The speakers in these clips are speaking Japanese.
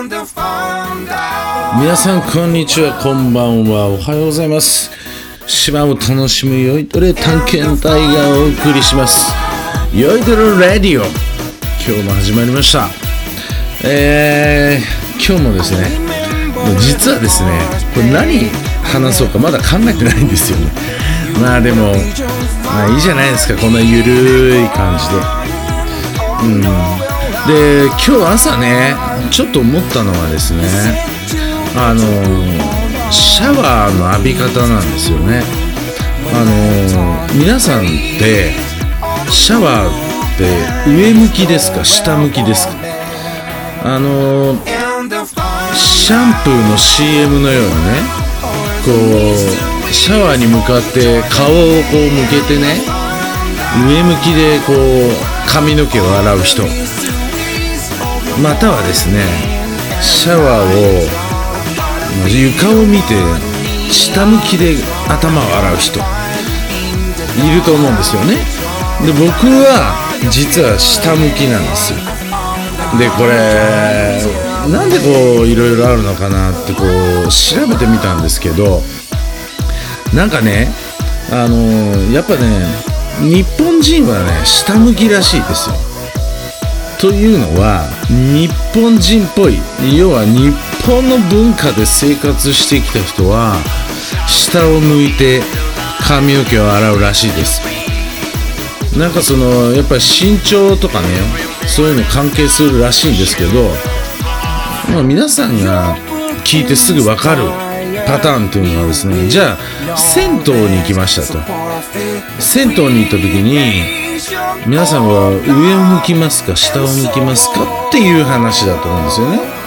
皆さんこんにちはこんばんは。おはようございます。島を楽しむ酔いどれ探検隊がお送りします。酔いどれラディオ。今日も始まりました。えー、今日もですね実はですねこれ何話そうかまだ考えてないんですよね。まあでもまあいいじゃないですかこんなゆるい感じで。うん。で今日朝ねちょっと思ったのはですねあのシャワーの浴び方なんですよね。あの皆さんってシャワーって上向きですか？下向きですか？あのシャンプーの CM のようにねこうシャワーに向かって顔をこう向けてね上向きでこう髪の毛を洗う人。またはですねシャワーを床を見て下向きで頭を洗う人いると思うんですよね。で僕は実は下向きなんですよ。でこれなんでこういろいろあるのかなってこう調べてみたんですけどなんかねあのやっぱね日本人はね下向きらしいですよ。というのは日本人っぽい。要は日本の文化で生活してきた人は下を向いて髪の毛を洗うらしいです。なんかそのやっぱり身長とかねそういうの関係するらしいんですけど、まあ、皆さんが聞いてすぐ分かるパターンっていうのはですねじゃあ銭湯に行きましたと。銭湯に行った時に皆さんは上を向きますか下を向きますかっていう話だと思うんですよね。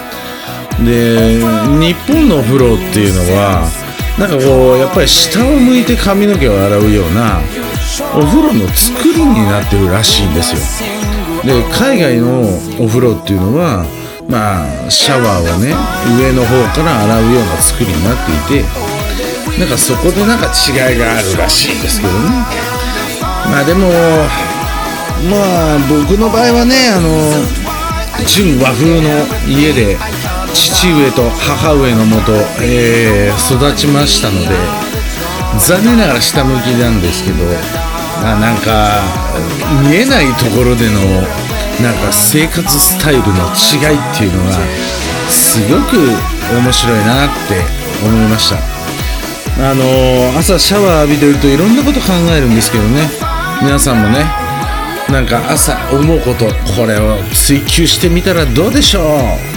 で日本のお風呂っていうのはなんかこうやっぱり下を向いて髪の毛を洗うようなお風呂の作りになってるらしいんですよ。で海外のお風呂っていうのはまあシャワーをね上の方から洗うような作りになっていてなんかそこでなんか違いがあるらしいんですけどね。まあでもまあ僕の場合はねあの純和風の家で父上と母上のもと、えー、育ちましたので残念ながら下向きなんですけどまあなんか見えないところでのなんか生活スタイルの違いっていうのがすごく面白いなって思いました。あの朝シャワー浴びてるといろんなこと考えるんですけどね。皆さんもねなんか朝思うことこれを追求してみたらどうでしょう？